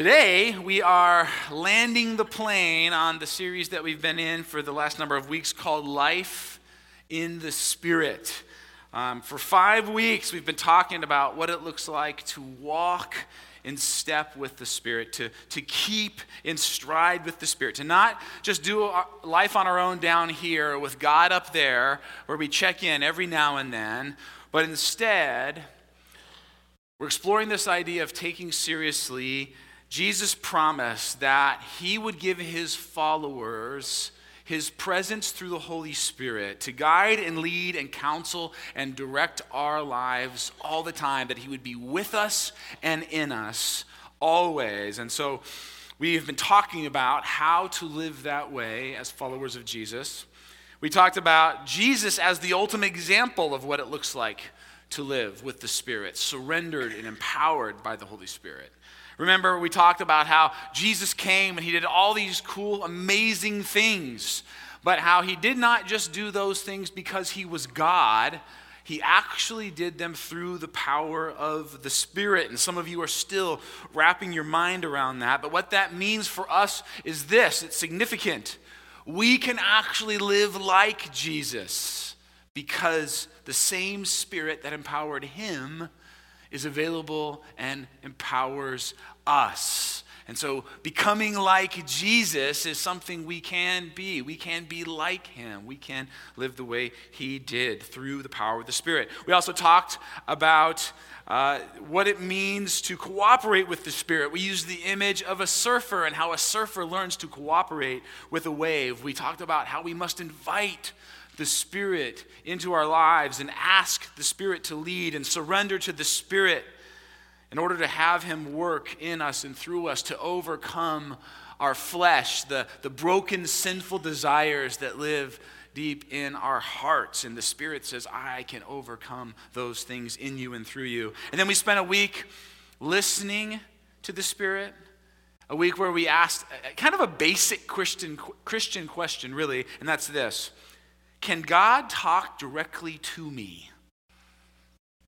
Today, we are landing the plane on the series that we've been in for the last number of weeks called Life in the Spirit. Um, for five weeks, we've been talking about what it looks like to walk in step with the Spirit, to, to keep in stride with the Spirit, to not just do life on our own down here with God up there, where we check in every now and then, but instead, we're exploring this idea of taking seriously Jesus promised that he would give his followers his presence through the Holy Spirit to guide and lead and counsel and direct our lives all the time, that he would be with us and in us always. And so we've been talking about how to live that way as followers of Jesus. We talked about Jesus as the ultimate example of what it looks like to live with the Spirit, surrendered and empowered by the Holy Spirit. Remember, we talked about how Jesus came and he did all these cool, amazing things, but how he did not just do those things because he was God. He actually did them through the power of the Spirit. And some of you are still wrapping your mind around that. But what that means for us is this it's significant. We can actually live like Jesus because the same Spirit that empowered him is available and empowers us. And so, becoming like Jesus is something we can be. We can be like him. We can live the way he did through the power of the Spirit. We also talked about uh, what it means to cooperate with the Spirit. We used the image of a surfer and how a surfer learns to cooperate with a wave. We talked about how we must invite the Spirit into our lives and ask the Spirit to lead and surrender to the Spirit in order to have Him work in us and through us to overcome our flesh, the, the broken, sinful desires that live deep in our hearts. And the Spirit says, I can overcome those things in you and through you. And then we spent a week listening to the Spirit. A week where we asked kind of a basic Christian, Christian question, really, and that's this Can God talk directly to me?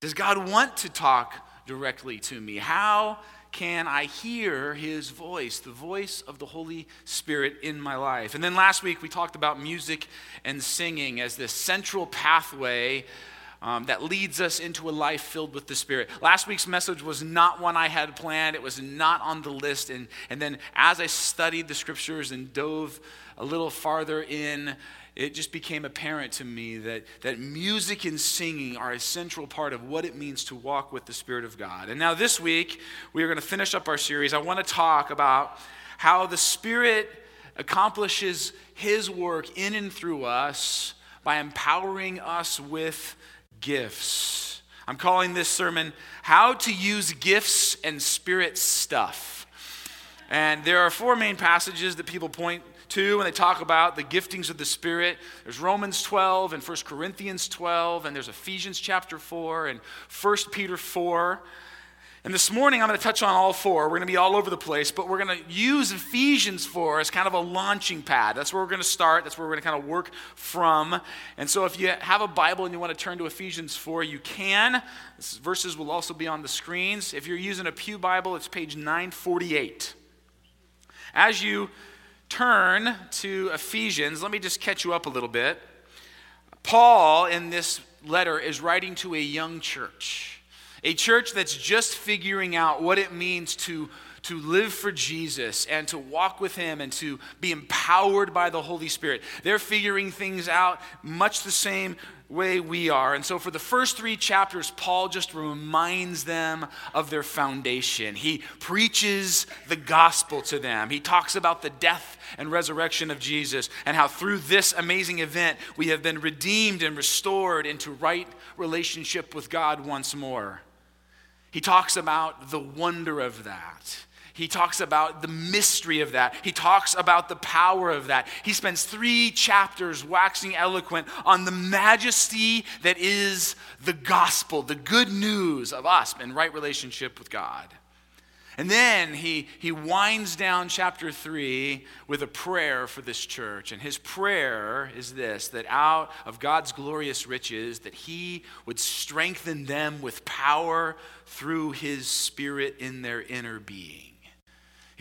Does God want to talk directly to me? How can I hear his voice, the voice of the Holy Spirit in my life? And then last week we talked about music and singing as this central pathway um, that leads us into a life filled with the Spirit. Last week's message was not one I had planned, it was not on the list. And, and then as I studied the scriptures and dove a little farther in, it just became apparent to me that, that music and singing are a central part of what it means to walk with the Spirit of God. And now, this week, we are going to finish up our series. I want to talk about how the Spirit accomplishes His work in and through us by empowering us with gifts. I'm calling this sermon, How to Use Gifts and Spirit Stuff. And there are four main passages that people point 2 when they talk about the giftings of the Spirit. There's Romans 12 and 1 Corinthians 12, and there's Ephesians chapter 4 and 1 Peter 4. And this morning I'm going to touch on all four. We're going to be all over the place, but we're going to use Ephesians 4 as kind of a launching pad. That's where we're going to start. That's where we're going to kind of work from. And so if you have a Bible and you want to turn to Ephesians 4, you can. This verses will also be on the screens. If you're using a Pew Bible, it's page 948. As you turn to Ephesians, let me just catch you up a little bit. Paul, in this letter, is writing to a young church, a church that's just figuring out what it means to, to live for Jesus and to walk with Him and to be empowered by the Holy Spirit. They're figuring things out much the same way we are. And so, for the first three chapters, Paul just reminds them of their foundation. He preaches the gospel to them. He talks about the death and resurrection of Jesus and how through this amazing event we have been redeemed and restored into right relationship with God once more. He talks about the wonder of that. He talks about the mystery of that. He talks about the power of that. He spends three chapters waxing eloquent on the majesty that is the gospel, the good news of us in right relationship with God. And then he, he winds down chapter 3 with a prayer for this church. And his prayer is this that out of God's glorious riches, that he would strengthen them with power through his spirit in their inner being.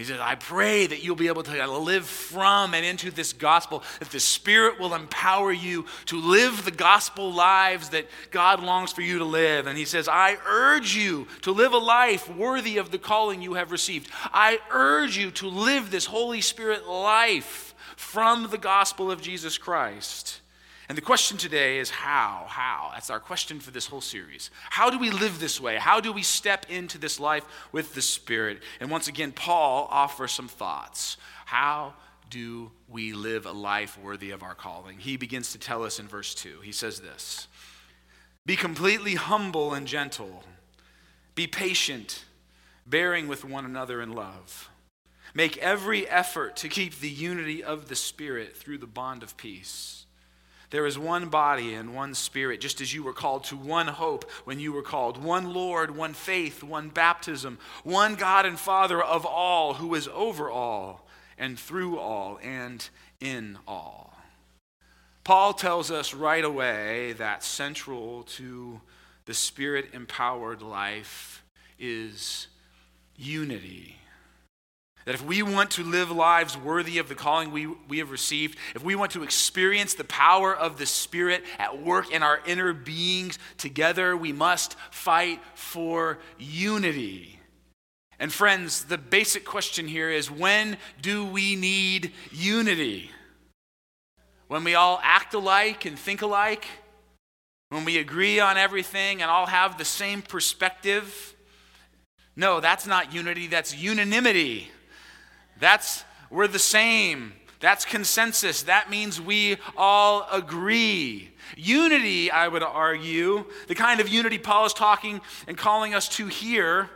He says, I pray that you'll be able to uh, live from and into this gospel, that the Spirit will empower you to live the gospel lives that God longs for you to live. And he says, I urge you to live a life worthy of the calling you have received. I urge you to live this Holy Spirit life from the gospel of Jesus Christ. And the question today is how? How? That's our question for this whole series. How do we live this way? How do we step into this life with the Spirit? And once again, Paul offers some thoughts. How do we live a life worthy of our calling? He begins to tell us in verse 2. He says this Be completely humble and gentle, be patient, bearing with one another in love. Make every effort to keep the unity of the Spirit through the bond of peace. There is one body and one spirit, just as you were called to one hope when you were called, one Lord, one faith, one baptism, one God and Father of all, who is over all and through all and in all. Paul tells us right away that central to the spirit empowered life is unity. That if we want to live lives worthy of the calling we, we have received, if we want to experience the power of the Spirit at work in our inner beings together, we must fight for unity. And friends, the basic question here is when do we need unity? When we all act alike and think alike? When we agree on everything and all have the same perspective? No, that's not unity, that's unanimity. That's, we're the same. That's consensus. That means we all agree. Unity, I would argue, the kind of unity Paul is talking and calling us to here,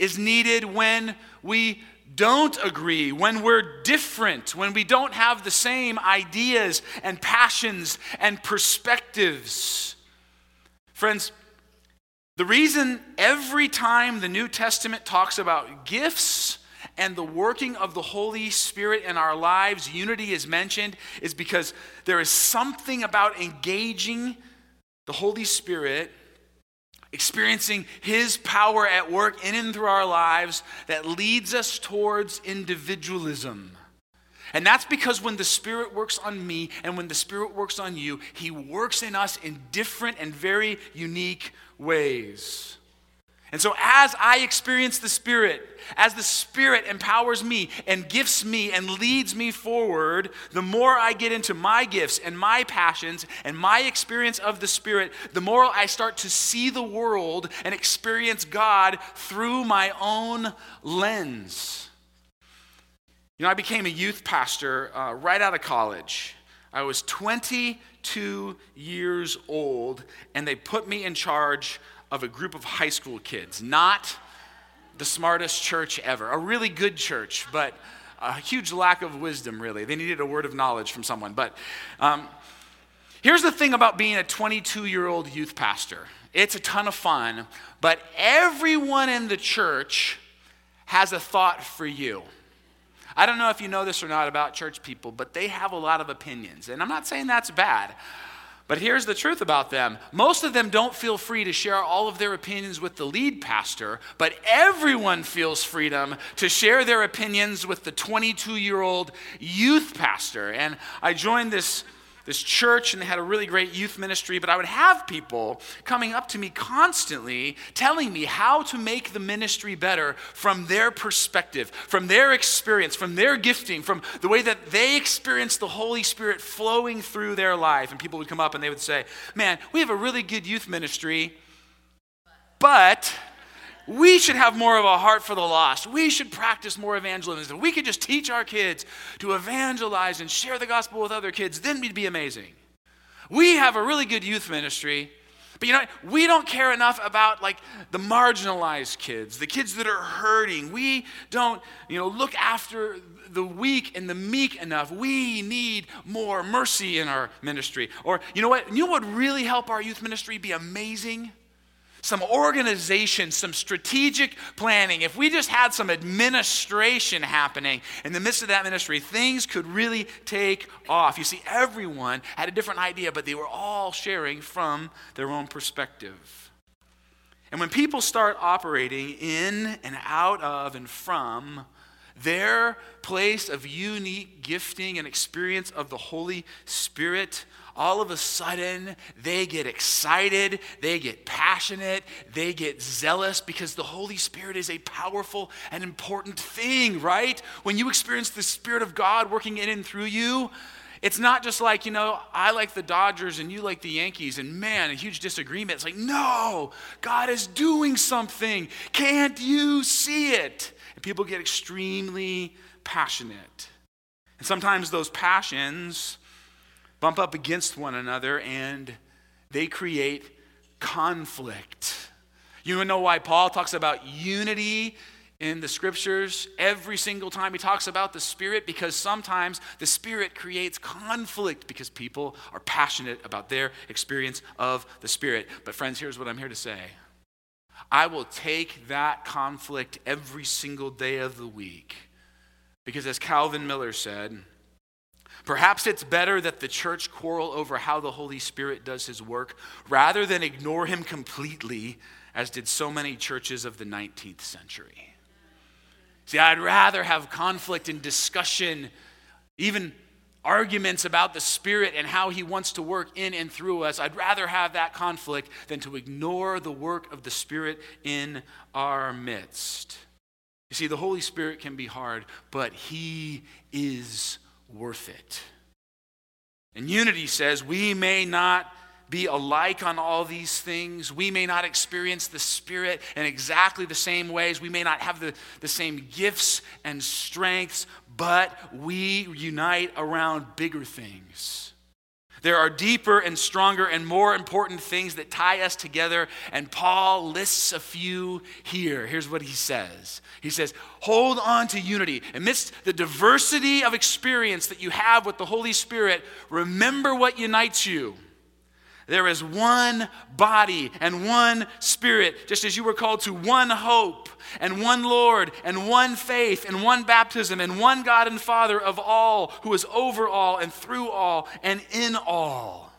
is needed when we don't agree, when we're different, when we don't have the same ideas and passions and perspectives. Friends, the reason every time the New Testament talks about gifts, and the working of the Holy Spirit in our lives, unity is mentioned, is because there is something about engaging the Holy Spirit, experiencing His power at work in and through our lives that leads us towards individualism. And that's because when the Spirit works on me and when the Spirit works on you, He works in us in different and very unique ways. And so, as I experience the Spirit, as the Spirit empowers me and gifts me and leads me forward, the more I get into my gifts and my passions and my experience of the Spirit, the more I start to see the world and experience God through my own lens. You know, I became a youth pastor uh, right out of college. I was 22 years old, and they put me in charge of a group of high school kids, not the smartest church ever, a really good church, but a huge lack of wisdom, really. They needed a word of knowledge from someone. But um, here's the thing about being a 22 year old youth pastor it's a ton of fun, but everyone in the church has a thought for you. I don't know if you know this or not about church people, but they have a lot of opinions. And I'm not saying that's bad. But here's the truth about them most of them don't feel free to share all of their opinions with the lead pastor, but everyone feels freedom to share their opinions with the 22 year old youth pastor. And I joined this this church and they had a really great youth ministry, but I would have people coming up to me constantly telling me how to make the ministry better from their perspective, from their experience, from their gifting, from the way that they experience the Holy Spirit flowing through their life. And people would come up and they would say, Man, we have a really good youth ministry, but we should have more of a heart for the lost. We should practice more evangelism. We could just teach our kids to evangelize and share the gospel with other kids, then we'd be amazing. We have a really good youth ministry, but you know, what? we don't care enough about like the marginalized kids, the kids that are hurting. We don't, you know, look after the weak and the meek enough. We need more mercy in our ministry. Or you know what? You know what would really help our youth ministry be amazing? Some organization, some strategic planning, if we just had some administration happening in the midst of that ministry, things could really take off. You see, everyone had a different idea, but they were all sharing from their own perspective. And when people start operating in and out of and from their place of unique gifting and experience of the Holy Spirit, all of a sudden they get excited, they get passionate, they get zealous because the Holy Spirit is a powerful and important thing, right? When you experience the Spirit of God working in and through you, it's not just like, you know, I like the Dodgers and you like the Yankees, and man, a huge disagreement. It's like, no, God is doing something. Can't you see it? And people get extremely passionate. And sometimes those passions bump up against one another and they create conflict. You know why Paul talks about unity in the scriptures every single time he talks about the Spirit? Because sometimes the Spirit creates conflict because people are passionate about their experience of the Spirit. But, friends, here's what I'm here to say I will take that conflict every single day of the week. Because, as Calvin Miller said, Perhaps it's better that the church quarrel over how the Holy Spirit does his work rather than ignore him completely, as did so many churches of the 19th century. See, I'd rather have conflict and discussion, even arguments about the Spirit and how He wants to work in and through us. I'd rather have that conflict than to ignore the work of the Spirit in our midst. You see, the Holy Spirit can be hard, but He is worth it. And unity says we may not be alike on all these things. We may not experience the Spirit in exactly the same ways. We may not have the, the same gifts and strengths, but we unite around bigger things. There are deeper and stronger and more important things that tie us together, and Paul lists a few here. Here's what he says He says, Hold on to unity. Amidst the diversity of experience that you have with the Holy Spirit, remember what unites you. There is one body and one spirit, just as you were called to one hope and one Lord and one faith and one baptism and one God and Father of all, who is over all and through all and in all.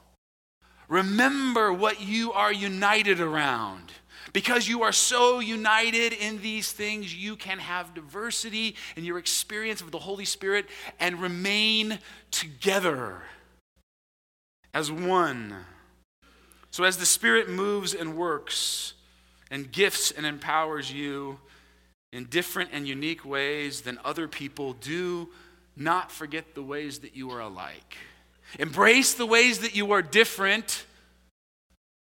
Remember what you are united around. Because you are so united in these things, you can have diversity in your experience of the Holy Spirit and remain together as one. So, as the Spirit moves and works and gifts and empowers you in different and unique ways than other people, do not forget the ways that you are alike. Embrace the ways that you are different,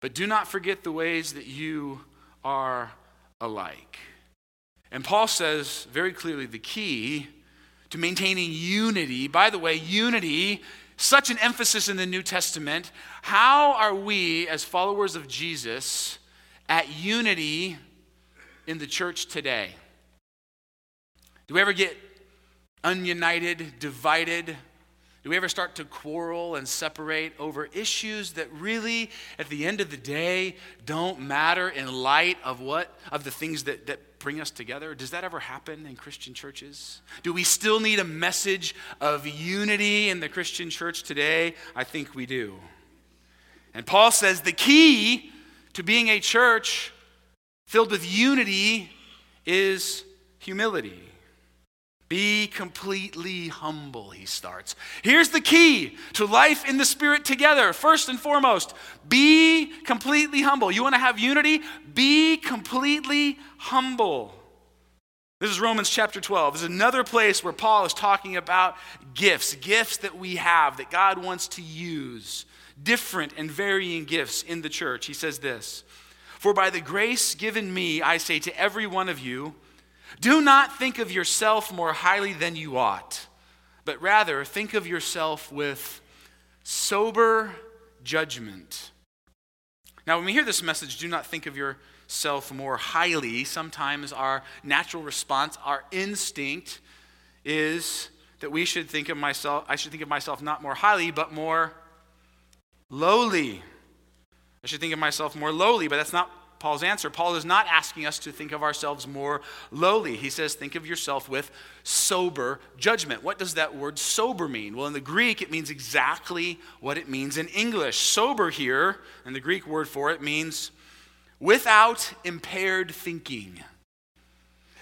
but do not forget the ways that you are alike. And Paul says very clearly the key to maintaining unity, by the way, unity such an emphasis in the New Testament. How are we, as followers of Jesus, at unity in the church today? Do we ever get ununited, divided? Do we ever start to quarrel and separate over issues that really, at the end of the day, don't matter in light of what of the things that, that bring us together? Does that ever happen in Christian churches? Do we still need a message of unity in the Christian church today? I think we do. And Paul says the key to being a church filled with unity is humility. Be completely humble, he starts. Here's the key to life in the Spirit together. First and foremost, be completely humble. You want to have unity? Be completely humble. This is Romans chapter 12. This is another place where Paul is talking about gifts, gifts that we have that God wants to use, different and varying gifts in the church. He says this For by the grace given me, I say to every one of you, do not think of yourself more highly than you ought, but rather think of yourself with sober judgment. Now, when we hear this message, do not think of yourself more highly. Sometimes our natural response, our instinct, is that we should think of myself, I should think of myself not more highly, but more lowly. I should think of myself more lowly, but that's not Paul's answer. Paul is not asking us to think of ourselves more lowly. He says, think of yourself with sober judgment. What does that word sober mean? Well, in the Greek, it means exactly what it means in English. Sober here, and the Greek word for it means without impaired thinking.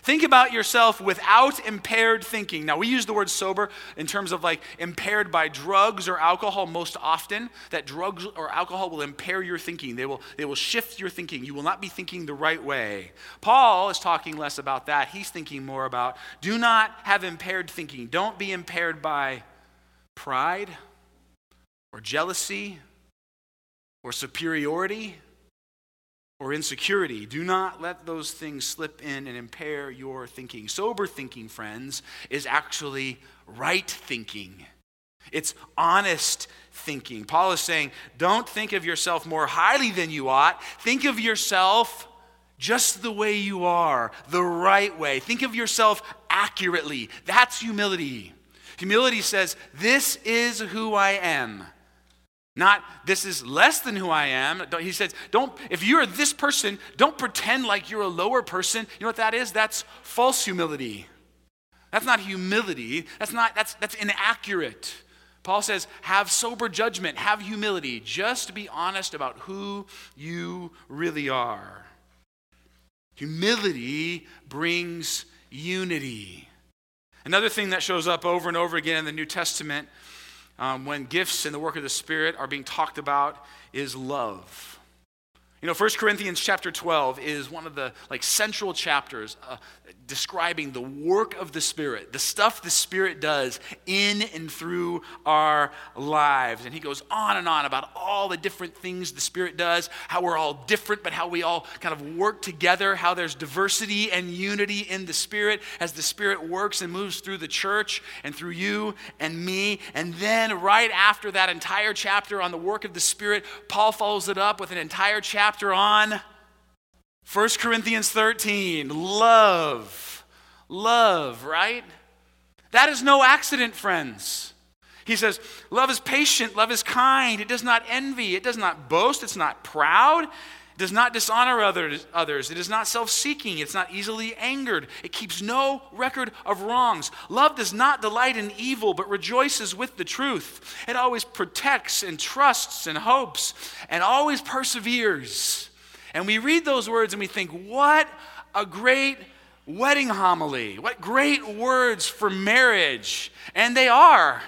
Think about yourself without impaired thinking. Now, we use the word sober in terms of like impaired by drugs or alcohol most often, that drugs or alcohol will impair your thinking. They will, they will shift your thinking. You will not be thinking the right way. Paul is talking less about that. He's thinking more about do not have impaired thinking. Don't be impaired by pride or jealousy or superiority or insecurity. Do not let those things slip in and impair your thinking. Sober thinking, friends, is actually right thinking. It's honest thinking. Paul is saying, don't think of yourself more highly than you ought. Think of yourself just the way you are, the right way. Think of yourself accurately. That's humility. Humility says, This is who I am. Not this is less than who I am. He says, don't, if you're this person, don't pretend like you're a lower person. You know what that is? That's false humility. That's not humility. That's not, that's, that's inaccurate. Paul says, have sober judgment, have humility. Just be honest about who you really are. Humility brings unity. Another thing that shows up over and over again in the New Testament um, when gifts and the work of the Spirit are being talked about is love. You know, 1 Corinthians chapter 12 is one of the like central chapters uh, describing the work of the Spirit, the stuff the Spirit does in and through our lives. And he goes on and on about all the different things the Spirit does, how we're all different, but how we all kind of work together, how there's diversity and unity in the Spirit as the Spirit works and moves through the church and through you and me. And then, right after that entire chapter on the work of the Spirit, Paul follows it up with an entire chapter on 1 Corinthians 13, love. Love, right? That is no accident, friends. He says, Love is patient, love is kind, it does not envy, it does not boast, it's not proud, does not dishonor others, it is not self seeking, it's not easily angered, it keeps no record of wrongs. Love does not delight in evil, but rejoices with the truth. It always protects and trusts and hopes and always perseveres. And we read those words and we think, what a great wedding homily. What great words for marriage. And they are.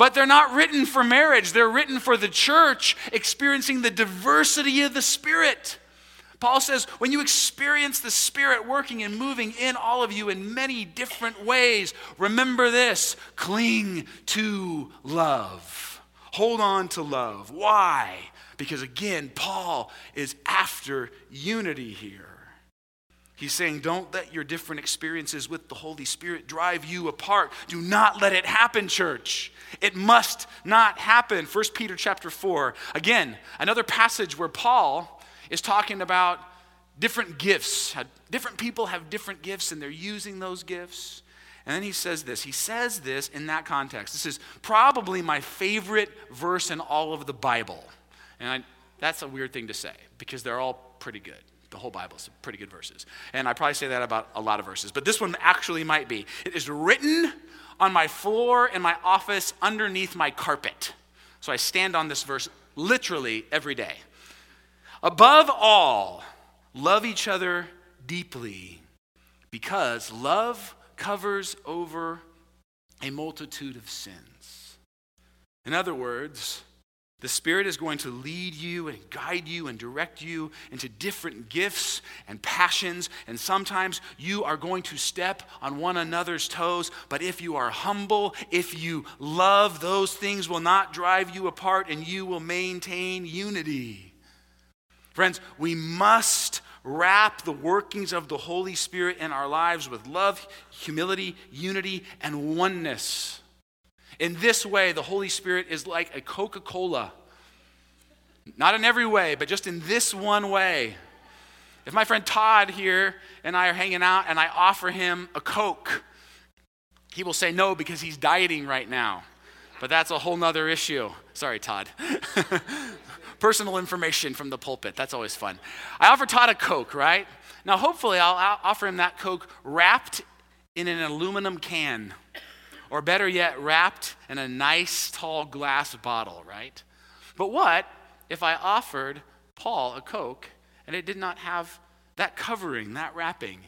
But they're not written for marriage, they're written for the church experiencing the diversity of the Spirit. Paul says, when you experience the Spirit working and moving in all of you in many different ways, remember this cling to love. Hold on to love. Why? Because again, Paul is after unity here. He's saying, don't let your different experiences with the Holy Spirit drive you apart. Do not let it happen, church. It must not happen. 1 Peter chapter 4. Again, another passage where Paul is talking about different gifts. Different people have different gifts and they're using those gifts. And then he says this. He says this in that context. This is probably my favorite verse in all of the Bible. And I, that's a weird thing to say because they're all pretty good. The whole Bible is pretty good verses. And I probably say that about a lot of verses, but this one actually might be. It is written on my floor in my office underneath my carpet. So I stand on this verse literally every day. Above all, love each other deeply because love covers over a multitude of sins. In other words, the Spirit is going to lead you and guide you and direct you into different gifts and passions. And sometimes you are going to step on one another's toes. But if you are humble, if you love, those things will not drive you apart and you will maintain unity. Friends, we must wrap the workings of the Holy Spirit in our lives with love, humility, unity, and oneness. In this way, the Holy Spirit is like a Coca Cola. Not in every way, but just in this one way. If my friend Todd here and I are hanging out and I offer him a Coke, he will say no because he's dieting right now. But that's a whole nother issue. Sorry, Todd. Personal information from the pulpit. That's always fun. I offer Todd a Coke, right? Now, hopefully, I'll, I'll offer him that Coke wrapped in an aluminum can or better yet, wrapped in a nice tall glass bottle, right? But what if I offered Paul a Coke and it did not have that covering, that wrapping?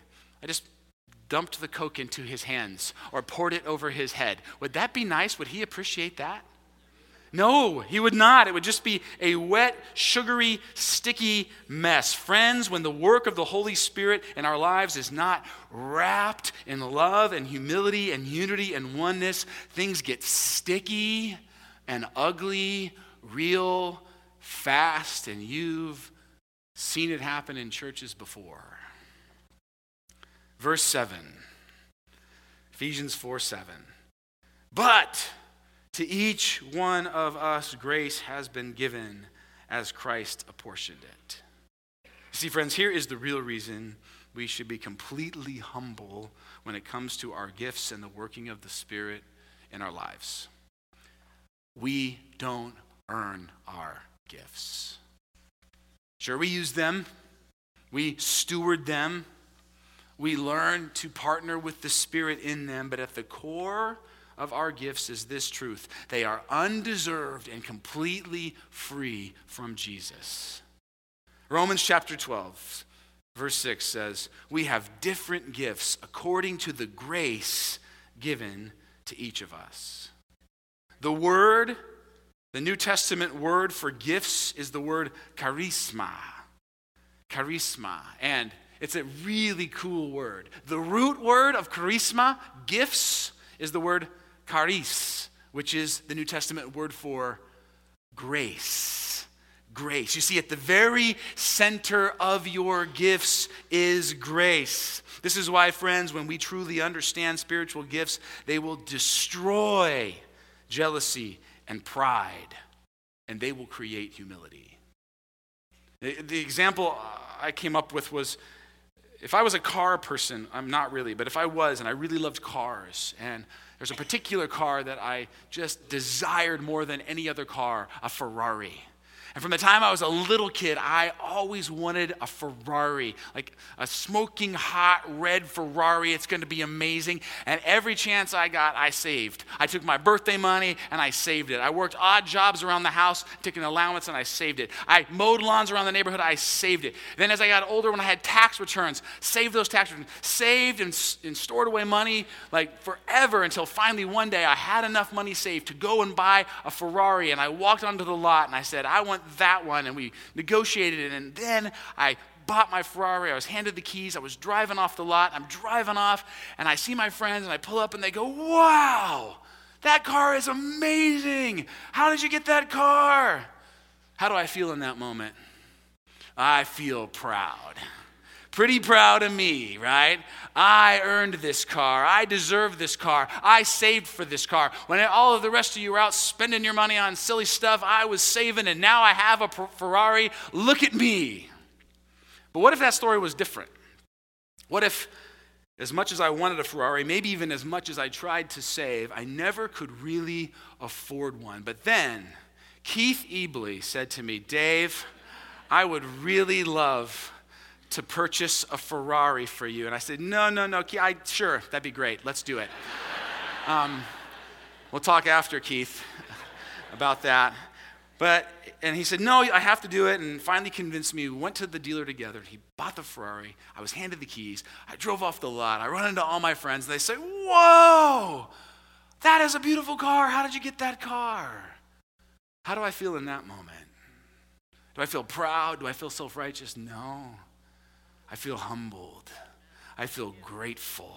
I just dumped the Coke into his hands or poured it over his head. Would that be nice? Would he appreciate that? No, he would not. It would just be a wet, sugary, sticky mess. Friends, when the work of the Holy Spirit in our lives is not wrapped in love and humility and unity and oneness, things get sticky and ugly, real fast, and you've seen it happen in churches before. Verse 7, Ephesians 4 7. But to each one of us, grace has been given as Christ apportioned it. See, friends, here is the real reason we should be completely humble when it comes to our gifts and the working of the Spirit in our lives. We don't earn our gifts. Sure, we use them, we steward them, we learn to partner with the Spirit in them, but at the core, of our gifts is this truth they are undeserved and completely free from Jesus. Romans chapter 12, verse 6 says, We have different gifts according to the grace given to each of us. The word, the New Testament word for gifts is the word charisma. Charisma. And it's a really cool word. The root word of charisma, gifts, is the word charis, which is the New Testament word for grace. Grace. You see, at the very center of your gifts is grace. This is why, friends, when we truly understand spiritual gifts, they will destroy jealousy and pride, and they will create humility. The, the example I came up with was if I was a car person, I'm not really, but if I was and I really loved cars and there's a particular car that I just desired more than any other car a Ferrari. And from the time I was a little kid, I always wanted a Ferrari, like a smoking hot red Ferrari. It's going to be amazing. And every chance I got, I saved. I took my birthday money and I saved it. I worked odd jobs around the house, took an allowance, and I saved it. I mowed lawns around the neighborhood, I saved it. Then as I got older, when I had tax returns, saved those tax returns, saved and, and stored away money like forever until finally one day I had enough money saved to go and buy a Ferrari. And I walked onto the lot and I said, I want that one, and we negotiated it. And then I bought my Ferrari. I was handed the keys. I was driving off the lot. I'm driving off, and I see my friends, and I pull up, and they go, Wow, that car is amazing. How did you get that car? How do I feel in that moment? I feel proud. Pretty proud of me, right? I earned this car. I deserve this car. I saved for this car. When all of the rest of you were out spending your money on silly stuff, I was saving, and now I have a Ferrari. Look at me. But what if that story was different? What if, as much as I wanted a Ferrari, maybe even as much as I tried to save, I never could really afford one? But then, Keith Ebley said to me, Dave, I would really love to purchase a Ferrari for you. And I said, No, no, no, Keith, I, sure, that'd be great. Let's do it. Um, we'll talk after, Keith, about that. But, and he said, No, I have to do it. And finally convinced me. We went to the dealer together. He bought the Ferrari. I was handed the keys. I drove off the lot. I run into all my friends. And they say, Whoa, that is a beautiful car. How did you get that car? How do I feel in that moment? Do I feel proud? Do I feel self righteous? No. I feel humbled. I feel grateful.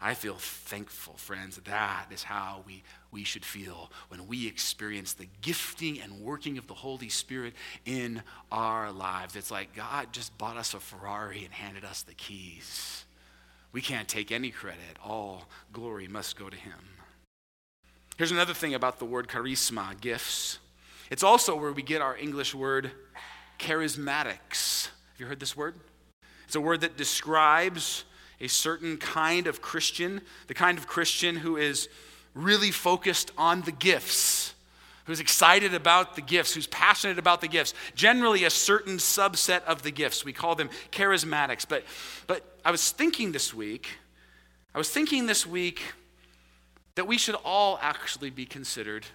I feel thankful, friends. That is how we, we should feel when we experience the gifting and working of the Holy Spirit in our lives. It's like God just bought us a Ferrari and handed us the keys. We can't take any credit. All glory must go to Him. Here's another thing about the word charisma, gifts. It's also where we get our English word charismatics. Have you heard this word? It's a word that describes a certain kind of Christian, the kind of Christian who is really focused on the gifts, who's excited about the gifts, who's passionate about the gifts. Generally, a certain subset of the gifts. We call them charismatics. But, but I was thinking this week, I was thinking this week that we should all actually be considered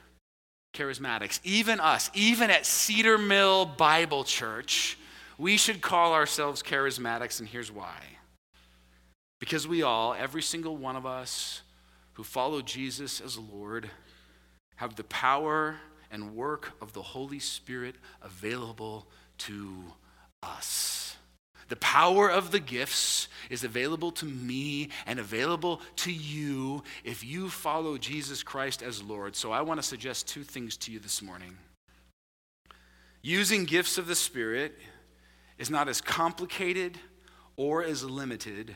charismatics. Even us, even at Cedar Mill Bible Church we should call ourselves charismatics, and here's why. Because we all, every single one of us who follow Jesus as Lord, have the power and work of the Holy Spirit available to us. The power of the gifts is available to me and available to you if you follow Jesus Christ as Lord. So I want to suggest two things to you this morning. Using gifts of the Spirit is not as complicated or as limited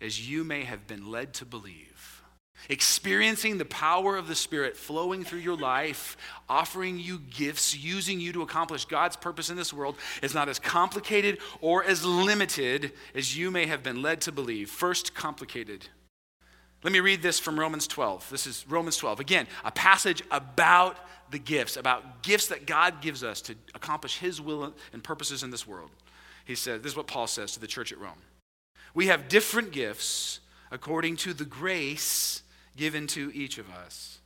as you may have been led to believe. Experiencing the power of the Spirit flowing through your life, offering you gifts, using you to accomplish God's purpose in this world is not as complicated or as limited as you may have been led to believe. First, complicated. Let me read this from Romans 12. This is Romans 12. Again, a passage about the gifts, about gifts that God gives us to accomplish His will and purposes in this world. He says, This is what Paul says to the church at Rome. We have different gifts according to the grace given to each of us.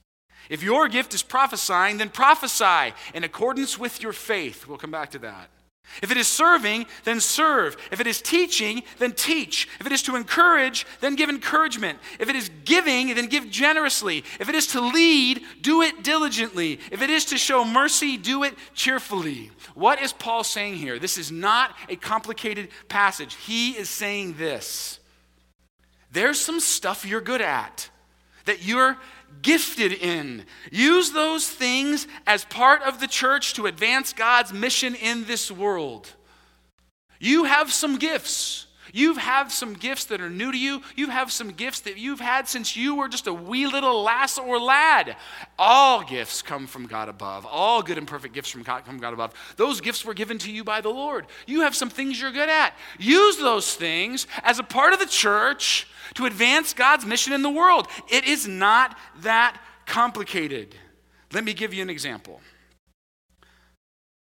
If your gift is prophesying, then prophesy in accordance with your faith. We'll come back to that. If it is serving, then serve. If it is teaching, then teach. If it is to encourage, then give encouragement. If it is giving, then give generously. If it is to lead, do it diligently. If it is to show mercy, do it cheerfully. What is Paul saying here? This is not a complicated passage. He is saying this there's some stuff you're good at that you're gifted in. Use those things as part of the church to advance God's mission in this world. You have some gifts. You have some gifts that are new to you. You have some gifts that you've had since you were just a wee little lass or lad. All gifts come from God above. All good and perfect gifts from God, from God above. Those gifts were given to you by the Lord. You have some things you're good at. Use those things as a part of the church to advance God's mission in the world. It is not that complicated. Let me give you an example.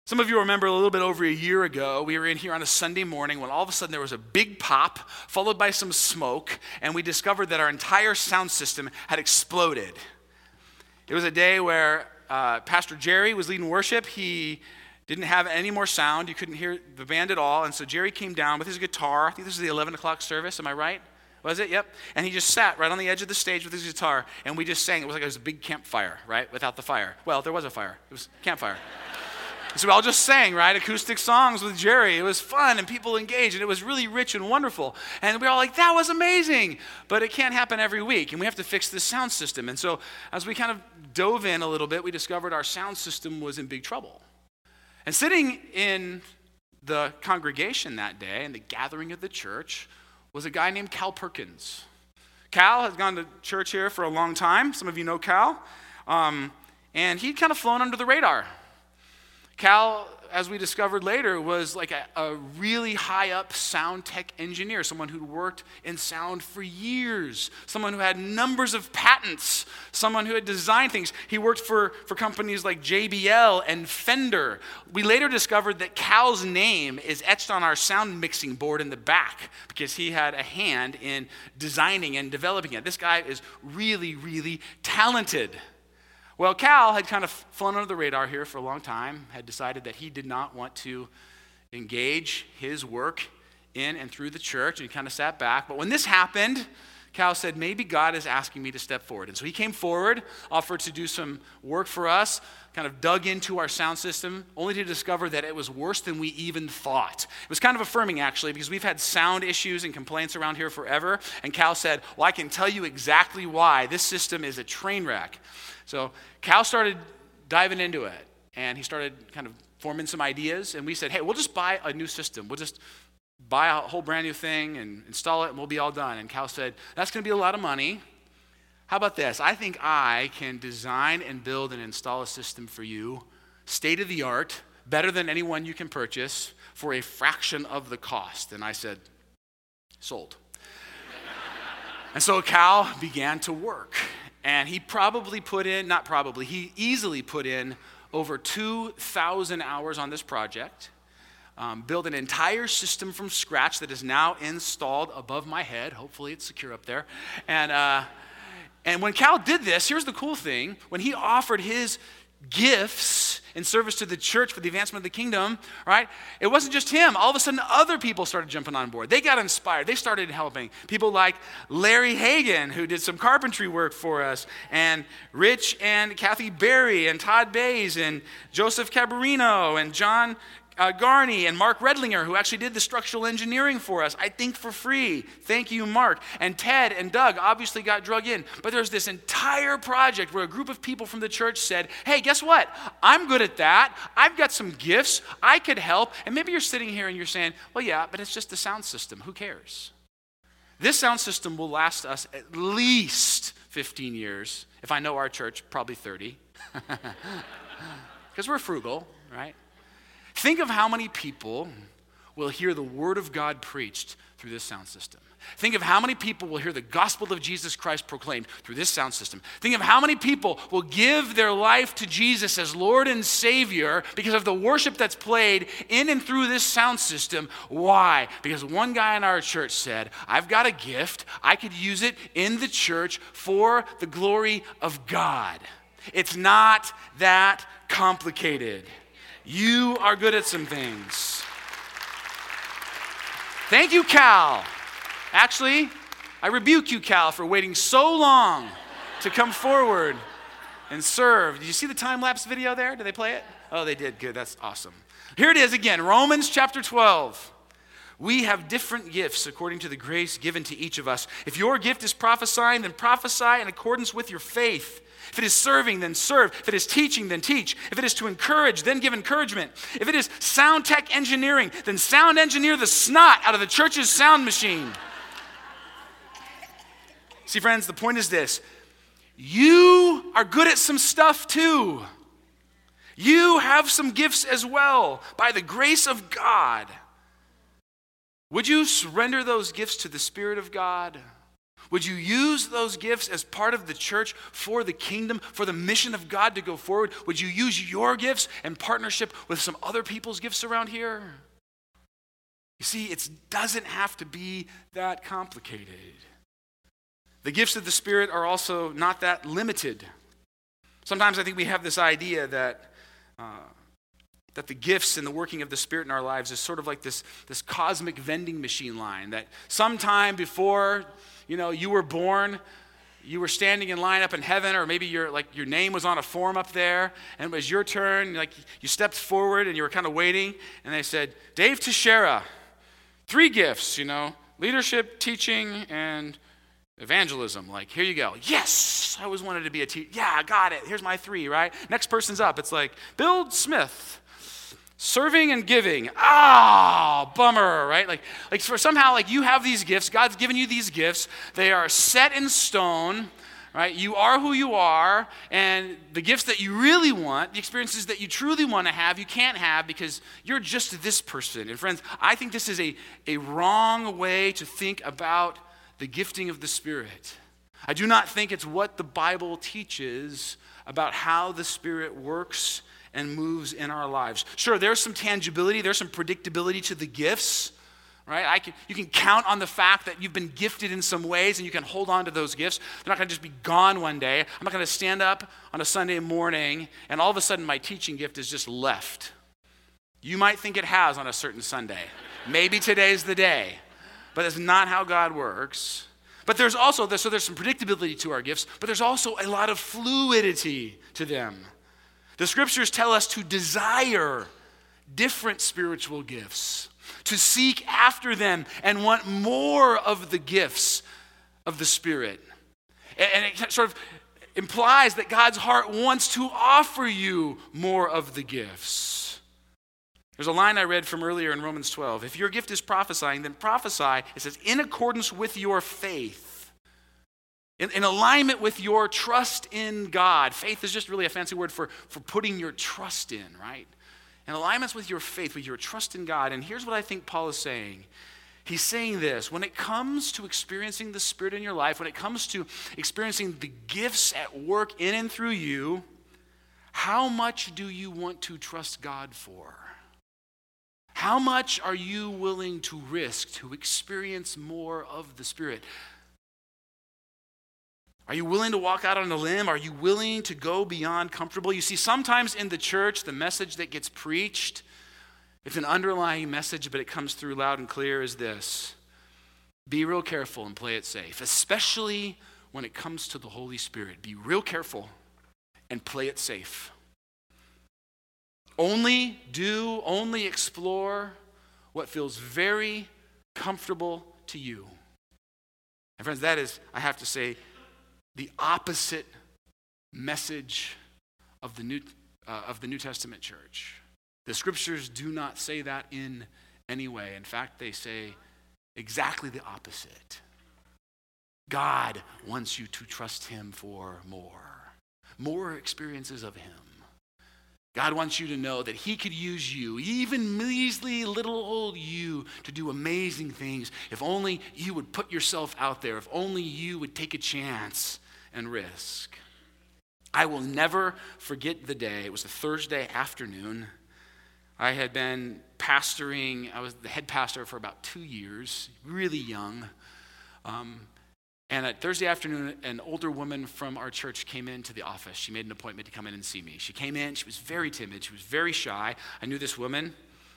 Some of you remember a little bit over a year ago, we were in here on a Sunday morning when all of a sudden there was a big pop, followed by some smoke, and we discovered that our entire sound system had exploded. It was a day where uh, Pastor Jerry was leading worship. He didn't have any more sound. You couldn't hear the band at all. And so Jerry came down with his guitar. I think this is the 11 o'clock service. Am I right? Was it? Yep. And he just sat right on the edge of the stage with his guitar, and we just sang. It was like it was a big campfire, right? Without the fire. Well, there was a fire. It was campfire. So we all just sang, right? Acoustic songs with Jerry. It was fun and people engaged and it was really rich and wonderful. And we are all like, that was amazing. But it can't happen every week and we have to fix this sound system. And so as we kind of dove in a little bit, we discovered our sound system was in big trouble. And sitting in the congregation that day and the gathering of the church was a guy named Cal Perkins. Cal has gone to church here for a long time. Some of you know Cal. Um, and he'd kind of flown under the radar. Cal, as we discovered later, was like a, a, really high up sound tech engineer, someone who'd worked in sound for years, someone who had numbers of patents, someone who had designed things. He worked for, for companies like JBL and Fender. We later discovered that Cal's name is etched on our sound mixing board in the back because he had a hand in designing and developing it. This guy is really, really talented. Well, Cal had kind of flown under the radar here for a long time, had decided that he did not want to engage his work in and through the church, and he kind of sat back. But when this happened, Cal said, Maybe God is asking me to step forward. And so he came forward, offered to do some work for us, kind of dug into our sound system, only to discover that it was worse than we even thought. It was kind of affirming, actually, because we've had sound issues and complaints around here forever. And Cal said, Well, I can tell you exactly why. This system is a train wreck. So Cal started diving into it, and he started kind of forming some ideas. And we said, hey, we'll just buy a new system. We'll just buy a whole brand new thing and install it, and we'll be all done. And Cal said, that's going to be a lot of money. How about this? I think I can design and build and install a system for you, state of the art, better than anyone you can purchase, for a fraction of the cost. And I said, sold. and so Cal began to work. And he probably put in, not probably, he easily put in over 2,000 hours on this project. Um, built an entire system from scratch that is now installed above my head. Hopefully, it's secure up there. And, uh, and when Cal did this, here's the cool thing when he offered his gifts in service to the church for the advancement of the kingdom, right? It wasn't just him. All of a sudden, other people started jumping on board. They got inspired. They started helping. People like Larry Hagan, who did some carpentry work for us, and Rich and Kathy Berry, and Todd Bays, and Joseph Cabarino, and John uh, Garney and Mark Redlinger, who actually did the structural engineering for us, I think for free. Thank you, Mark. And Ted and Doug obviously got drug in. But there's this entire project where a group of people from the church said, hey, guess what? I'm good at that. I've got some gifts. I could help. And maybe you're sitting here and you're saying, well, yeah, but it's just the sound system. Who cares? This sound system will last us at least 15 years. If I know our church, probably 30. Because we're frugal, right? Think of how many people will hear the word of God preached through this sound system. Think of how many people will hear the gospel of Jesus Christ proclaimed through this sound system. Think of how many people will give their life to Jesus as Lord and Savior because of the worship that's played in and through this sound system. Why? Because one guy in our church said, I've got a gift, I could use it in the church for the glory of God. It's not that complicated. You are good at some things. Thank you, Cal. Actually, I rebuke you, Cal, for waiting so long to come forward and serve. Did you see the time lapse video there? Did they play it? Oh, they did. Good. That's awesome. Here it is again Romans chapter 12. We have different gifts according to the grace given to each of us. If your gift is prophesying, then prophesy in accordance with your faith. If it is serving, then serve. If it is teaching, then teach. If it is to encourage, then give encouragement. If it is sound tech engineering, then sound engineer the snot out of the church's sound machine. See, friends, the point is this you are good at some stuff too. You have some gifts as well by the grace of God. Would you surrender those gifts to the Spirit of God? Would you use those gifts as part of the church for the kingdom, for the mission of God to go forward? Would you use your gifts in partnership with some other people's gifts around here? You see, it doesn't have to be that complicated. The gifts of the Spirit are also not that limited. Sometimes I think we have this idea that. Uh, that the gifts and the working of the Spirit in our lives is sort of like this, this cosmic vending machine line that sometime before you know, you were born, you were standing in line up in heaven, or maybe your like your name was on a form up there, and it was your turn. Like you stepped forward and you were kind of waiting, and they said, Dave Teixeira, three gifts, you know, leadership, teaching, and evangelism. Like, here you go. Yes, I always wanted to be a teacher. Yeah, I got it. Here's my three, right? Next person's up. It's like, Bill Smith. Serving and giving. Ah, bummer, right? Like, like for somehow, like you have these gifts. God's given you these gifts. They are set in stone, right? You are who you are, and the gifts that you really want, the experiences that you truly want to have, you can't have because you're just this person. And friends, I think this is a, a wrong way to think about the gifting of the Spirit. I do not think it's what the Bible teaches about how the Spirit works and moves in our lives. Sure, there's some tangibility, there's some predictability to the gifts, right? I can, you can count on the fact that you've been gifted in some ways and you can hold on to those gifts. They're not going to just be gone one day. I'm not going to stand up on a Sunday morning and all of a sudden my teaching gift is just left. You might think it has on a certain Sunday. Maybe today's the day, but it's not how God works. But there's also so there's some predictability to our gifts, but there's also a lot of fluidity to them. The scriptures tell us to desire different spiritual gifts, to seek after them and want more of the gifts of the Spirit. And it sort of implies that God's heart wants to offer you more of the gifts. There's a line I read from earlier in Romans 12. If your gift is prophesying, then prophesy, it says, in accordance with your faith in, in, alignment with your trust in God. Faith is just really a fancy word for, for putting your trust in, right? In alignment with your faith, with your trust in God. And here's what I think Paul is saying. He's saying this when it comes to experiencing the Spirit in your life, when it comes to experiencing the gifts at work in and through you, how much do you want to trust God for? How much are you willing to risk to experience more of the Spirit? Are you willing to walk out on a limb? Are you willing to go beyond comfortable? You see, sometimes in the church, the message that gets preached, it's an underlying message, but it comes through loud and clear is this be real careful and play it safe, especially when it comes to the Holy Spirit. Be real careful and play it safe. Only do, only explore what feels very comfortable to you. And friends, that is, I have to say, the opposite message of the New, uh, of the New Testament church. The scriptures do not say that in any way. In fact, they say exactly the opposite. God wants you to trust Him for more, more experiences of Him. God wants you to know that He could use you, even measly little old you, to do amazing things if only you would put yourself out there, if only you would take a chance and risk. I will never forget the day. It was a Thursday afternoon. I had been pastoring, I was the head pastor for about two years, really young. Um, and at Thursday afternoon, an older woman from our church came into the office. She made an appointment to come in and see me. She came in, she was very timid, she was very shy. I knew this woman.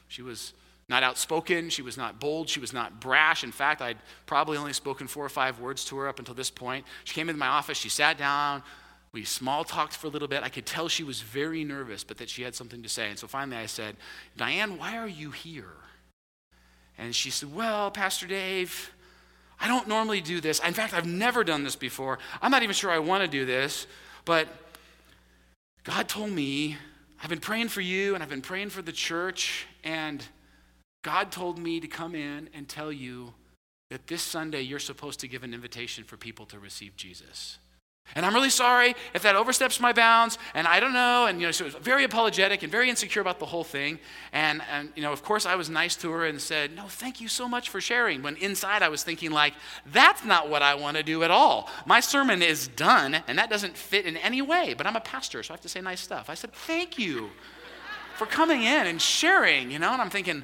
She was not outspoken, she was not bold, she was not brash. In fact, I'd probably only spoken four or five words to her up until this point. She came into my office, she sat down, we small talked for a little bit. I could tell she was very nervous, but that she had something to say. And so finally I said, Diane, why are you here? And she said, Well, Pastor Dave, I don't normally do this. In fact, I've never done this before. I'm not even sure I want to do this, but God told me, I've been praying for you and I've been praying for the church, and God told me to come in and tell you that this Sunday you're supposed to give an invitation for people to receive Jesus. And I'm really sorry if that oversteps my bounds, and I don't know. And, you know, she was very apologetic and very insecure about the whole thing. And, and, you know, of course, I was nice to her and said, No, thank you so much for sharing. When inside I was thinking, like, that's not what I want to do at all. My sermon is done, and that doesn't fit in any way, but I'm a pastor, so I have to say nice stuff. I said, Thank you for coming in and sharing, you know. And I'm thinking,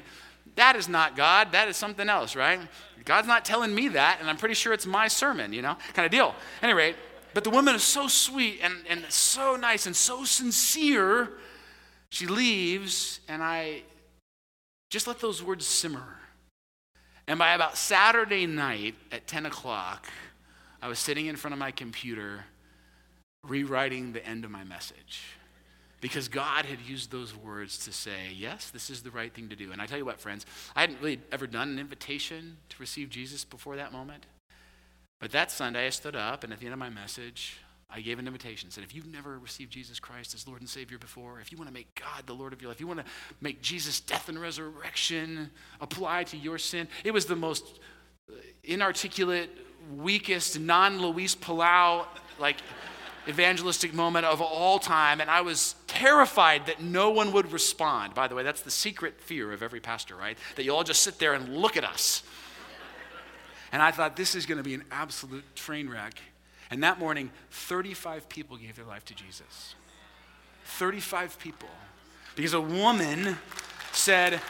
that is not God, that is something else, right? God's not telling me that, and I'm pretty sure it's my sermon, you know, kind of deal. At any rate, but the woman is so sweet and, and so nice and so sincere. She leaves, and I just let those words simmer. And by about Saturday night at 10 o'clock, I was sitting in front of my computer rewriting the end of my message. Because God had used those words to say, yes, this is the right thing to do. And I tell you what, friends, I hadn't really ever done an invitation to receive Jesus before that moment. But that Sunday, I stood up, and at the end of my message, I gave an invitation. Said, if you've never received Jesus Christ as Lord and Savior before, if you want to make God the Lord of your life, if you want to make Jesus' death and resurrection apply to your sin, it was the most uh, inarticulate, weakest, non Luis Palau, like, evangelistic moment of all time, and I was terrified that no one would respond. By the way, that's the secret fear of every pastor, right? That you all just sit there and look at us. And I thought, this is going to be an absolute train wreck. And that morning, 35 people gave their life to Jesus. 35 people. Because a woman said,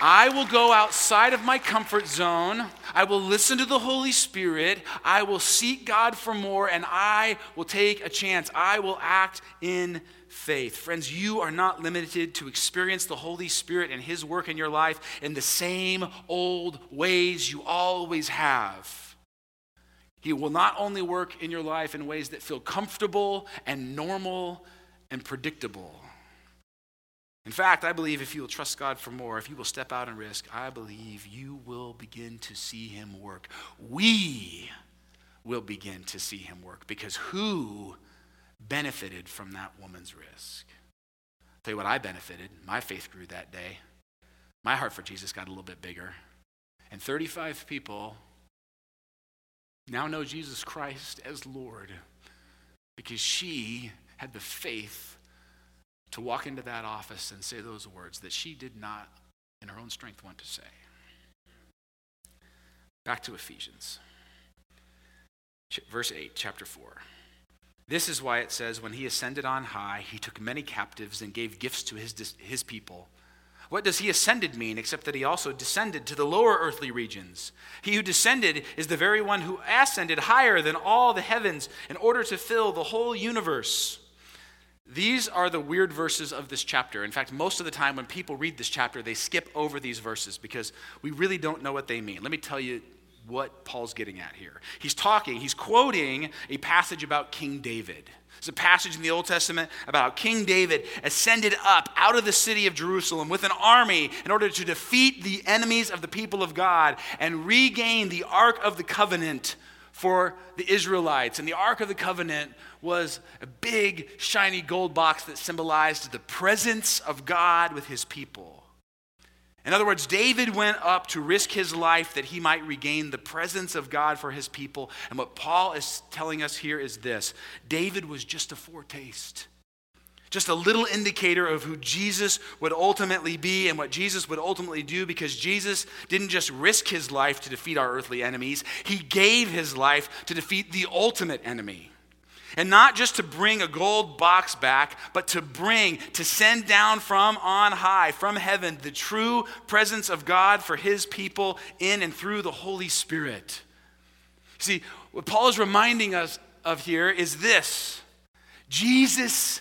I will go outside of my comfort zone. I will listen to the Holy Spirit. I will seek God for more, and I will take a chance. I will act in faith. Friends, you are not limited to experience the Holy Spirit and His work in your life in the same old ways you always have. He will not only work in your life in ways that feel comfortable and normal and predictable. In fact, I believe if you will trust God for more, if you will step out and risk, I believe you will begin to see Him work. We will begin to see Him work because who benefited from that woman's risk. I'll tell you what I benefited. My faith grew that day. My heart for Jesus got a little bit bigger. And 35 people now know Jesus Christ as Lord because she had the faith to walk into that office and say those words that she did not, in her own strength, want to say. Back to Ephesians, verse 8, chapter 4. This is why it says, When he ascended on high, he took many captives and gave gifts to his, his people. What does he ascended mean except that he also descended to the lower earthly regions? He who descended is the very one who ascended higher than all the heavens in order to fill the whole universe. These are the weird verses of this chapter. In fact, most of the time when people read this chapter, they skip over these verses because we really don't know what they mean. Let me tell you what Paul's getting at here. He's talking, he's quoting a passage about King David. It's a passage in the Old Testament about how King David ascended up out of the city of Jerusalem with an army in order to defeat the enemies of the people of God and regain the Ark of the Covenant for the Israelites. And the Ark of the Covenant was a big, shiny gold box that symbolized the presence of God with his people. In other words, David went up to risk his life that he might regain the presence of God for his people. And what Paul is telling us here is this David was just a foretaste, just a little indicator of who Jesus would ultimately be and what Jesus would ultimately do because Jesus didn't just risk his life to defeat our earthly enemies, he gave his life to defeat the ultimate enemy. And not just to bring a gold box back, but to bring, to send down from on high, from heaven, the true presence of God for his people in and through the Holy Spirit. See, what Paul is reminding us of here is this Jesus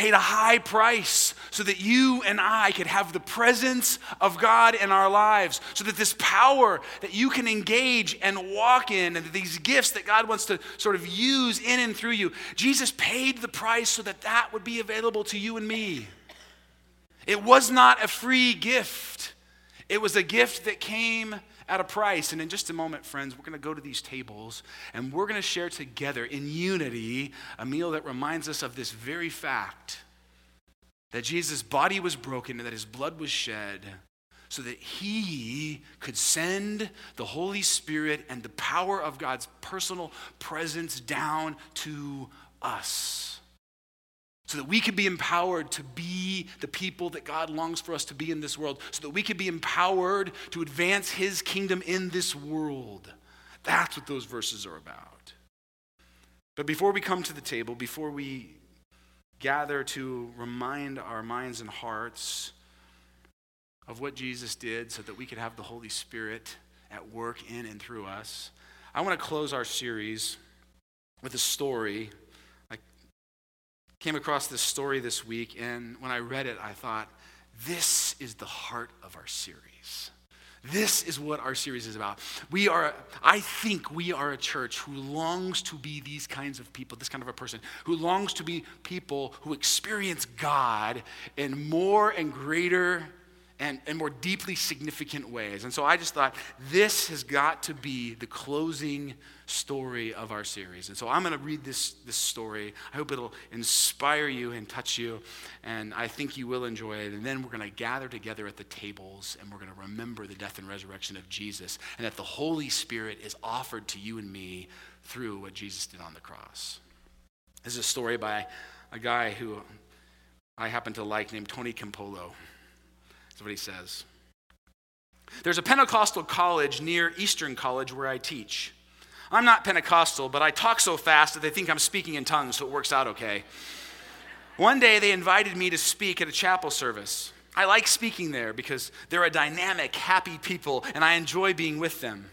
paid a high price so that you and I could have the presence of God in our lives, so that this power that you can engage and walk in, and these gifts that God wants to sort of use in and through you, Jesus paid the price so that that would be available to you and me. It was not a free gift, it was a gift that came at a price. And in just a moment, friends, we're going to go to these tables and we're going to share together in unity a meal that reminds us of this very fact that Jesus' body was broken and that his blood was shed so that he could send the Holy Spirit and the power of God's personal presence down to us so that we could be empowered to be the people that God longs for us to be in this world, so that we could be empowered to advance His kingdom in this world. That's what those verses are about. But before we come to the table, before we gather to remind our minds and hearts of what Jesus did so that we could have the Holy Spirit at work in and through us, I want to close our series with a story came across this story this week, and when I read it, I thought, this is the heart of our series. This is what our series is about. We are, I think we are a church who longs to be these kinds of people, this kind of a person, who longs to be people who experience God in more and greater and, and more deeply significant ways. And so I just thought this has got to be the closing story of our series. And so I'm going to read this, this story. I hope it'll inspire you and touch you. And I think you will enjoy it. And then we're going to gather together at the tables and we're going to remember the death and resurrection of Jesus and that the Holy Spirit is offered to you and me through what Jesus did on the cross. This is a story by a guy who I happen to like named Tony Campolo. That's what he says. There's a Pentecostal college near Eastern College where I teach. I'm not Pentecostal, but I talk so fast that they think I'm speaking in tongues, so it works out okay. One day they invited me to speak at a chapel service. I like speaking there because they're a dynamic, happy people, and I enjoy being with them.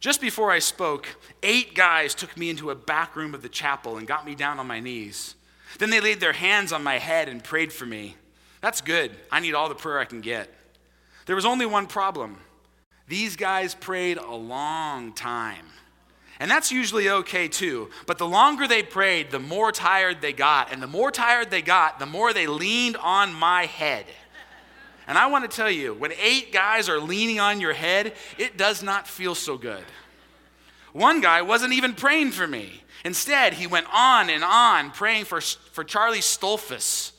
Just before I spoke, eight guys took me into a back room of the chapel and got me down on my knees. Then they laid their hands on my head and prayed for me. That's good. I need all the prayer I can get. There was only one problem. These guys prayed a long time. And that's usually okay too. But the longer they prayed, the more tired they got. And the more tired they got, the more they leaned on my head. And I want to tell you, when eight guys are leaning on your head, it does not feel so good. One guy wasn't even praying for me. Instead, he went on and on praying for, for Charlie Stoltzfus.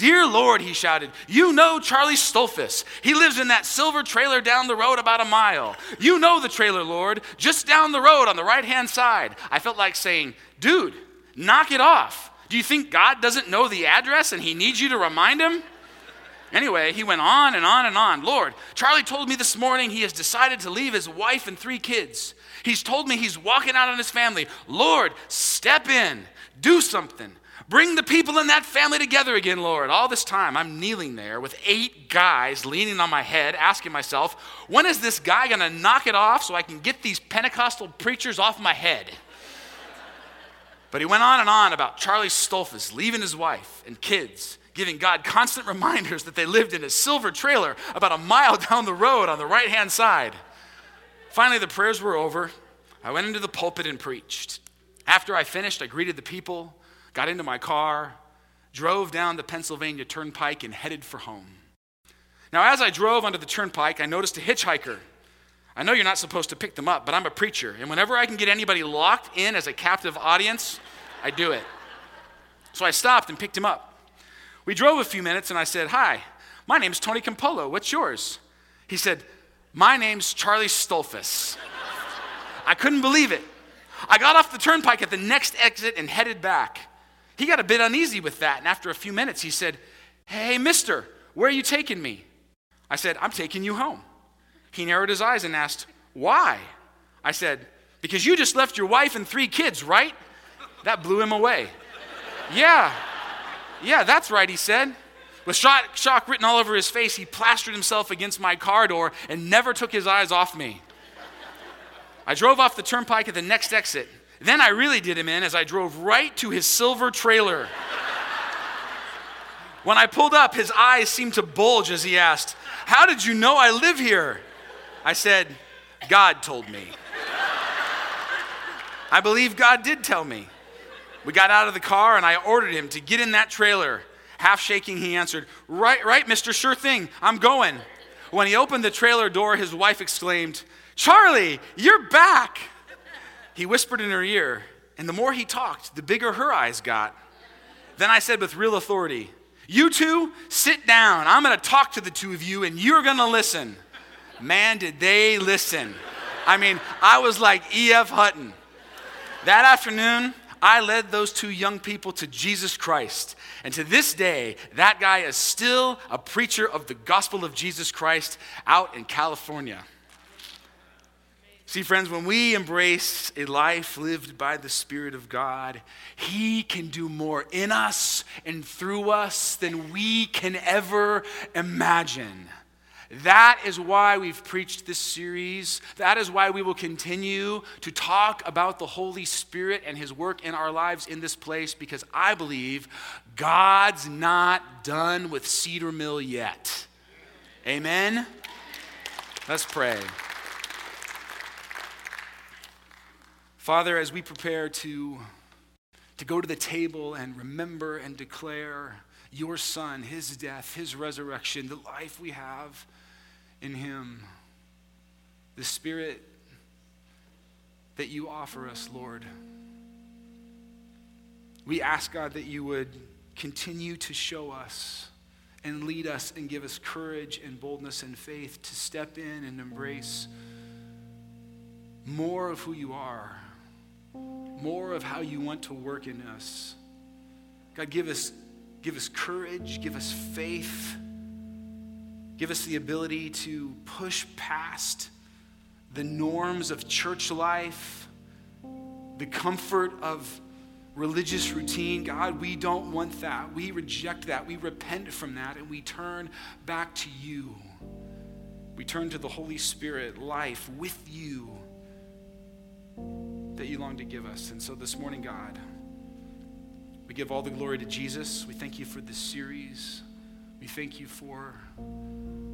Dear Lord, he shouted, you know Charlie Stoltzfus. He lives in that silver trailer down the road about a mile. You know the trailer, Lord, just down the road on the right hand side. I felt like saying, dude, knock it off. Do you think God doesn't know the address and he needs you to remind him? Anyway, he went on and on and on. Lord, Charlie told me this morning he has decided to leave his wife and three kids. He's told me he's walking out on his family. Lord, step in, do something. Bring the people in that family together again, Lord. All this time, I'm kneeling there with eight guys leaning on my head, asking myself, when is this guy going to knock it off so I can get these Pentecostal preachers off my head? But he went on and on about Charlie Stoltzfus leaving his wife and kids, giving God constant reminders that they lived in a silver trailer about a mile down the road on the right hand side. Finally, the prayers were over. I went into the pulpit and preached. After I finished, I greeted the people got into my car, drove down the Pennsylvania Turnpike, and headed for home. Now, as I drove onto the turnpike, I noticed a hitchhiker. I know you're not supposed to pick them up, but I'm a preacher, and whenever I can get anybody locked in as a captive audience, I do it. So I stopped and picked him up. We drove a few minutes, and I said, Hi, my name's Tony Campolo. What's yours? He said, My name's Charlie Stoltzfus. I couldn't believe it. I got off the turnpike at the next exit and headed back. He got a bit uneasy with that, and after a few minutes, he said, Hey, mister, where are you taking me? I said, I'm taking you home. He narrowed his eyes and asked, Why? I said, Because you just left your wife and three kids, right? That blew him away. yeah, yeah, that's right, he said. With shock, shock written all over his face, he plastered himself against my car door and never took his eyes off me. I drove off the turnpike at the next exit. Then I really did him in as I drove right to his silver trailer. when I pulled up, his eyes seemed to bulge as he asked, How did you know I live here? I said, God told me. I believe God did tell me. We got out of the car and I ordered him to get in that trailer. Half shaking, he answered, Right, right, Mr. Sure Thing, I'm going. When he opened the trailer door, his wife exclaimed, Charlie, you're back. He whispered in her ear, and the more he talked, the bigger her eyes got. Then I said with real authority, You two, sit down. I'm going to talk to the two of you, and you're going to listen. Man, did they listen. I mean, I was like E.F. Hutton. That afternoon, I led those two young people to Jesus Christ. And to this day, that guy is still a preacher of the gospel of Jesus Christ out in California. See, friends, when we embrace a life lived by the Spirit of God, He can do more in us and through us than we can ever imagine. That is why we've preached this series. That is why we will continue to talk about the Holy Spirit and His work in our lives in this place, because I believe God's not done with Cedar Mill yet. Amen? Let's pray. Father, as we prepare to, to go to the table and remember and declare your Son, his death, his resurrection, the life we have in him, the Spirit that you offer us, Lord. We ask, God, that you would continue to show us and lead us and give us courage and boldness and faith to step in and embrace more of who you are more of how you want to work in us. God, give us, give us courage, give us faith, give us the ability to push past the norms of church life, the comfort of religious routine. God, we don't want that. We reject that. We repent from that and we turn back to you. We turn to the Holy Spirit, life with you that you long to give us. And so this morning, God, we give all the glory to Jesus. We thank you for this series. We thank you for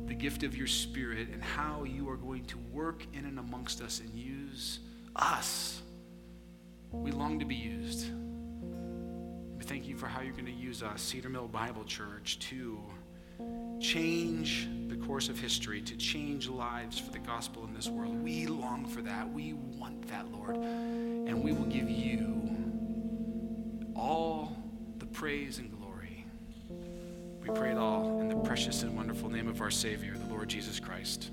the gift of your Spirit and how you are going to work in and amongst us and use us. We long to be used. We thank you for how you're going to use us, Cedar Mill Bible Church, to change the course of history, to change lives for the gospel in this world. We long for that. We want that, Lord. And we will give you all the praise and glory. We pray it all in the precious and wonderful name of our Savior, the Lord Jesus Christ.